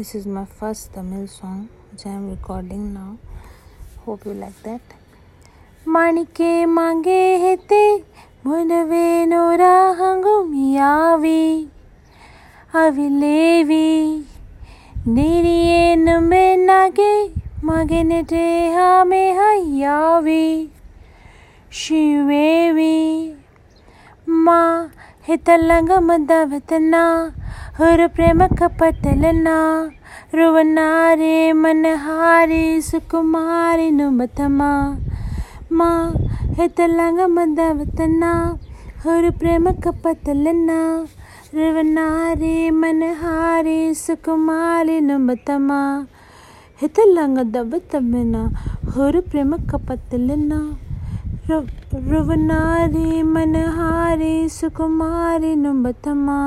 This is my first Tamil song which I am recording now. Hope you like that. മാണിക്കേ മാങ്ങേ ഹെത്തെ മുനവേനോരാഹങ്കുമിയാവി അവിലേവി നിരിയേനുമേ നഗെ മകനെറ്റേ ഹാമേ ഹയ്യാവി ശിവേവി മാ ಮಾ ಹಿತಲ್ಲಂಗ ಮದವತನ ಹೊರ ಪ್ರೇಮ ಕಪಟಲನ ರುವನಾರೆ ಮನಹಾರಿ ಸುಕುಮಾರಿ ನುಮತಮ ಮಾ ಹಿತಲ್ಲಂಗ ಮದವತನ ಹೊರ ಪ್ರೇಮ ಕಪಟಲನ ರುವನಾರೆ ಮನಹಾರಿ ಸುಕುಮಾರಿ ನುಮತಮ ಹಿತಲ್ಲಂಗ ದಬತಮೆನ ಹೊರ ಪ್ರೇಮ ಕಪಟಲನ ರುವನಾರಿ ಮನಹಾರಿ சுகுமாரி சுகுமாரி நும்பத்தம்மா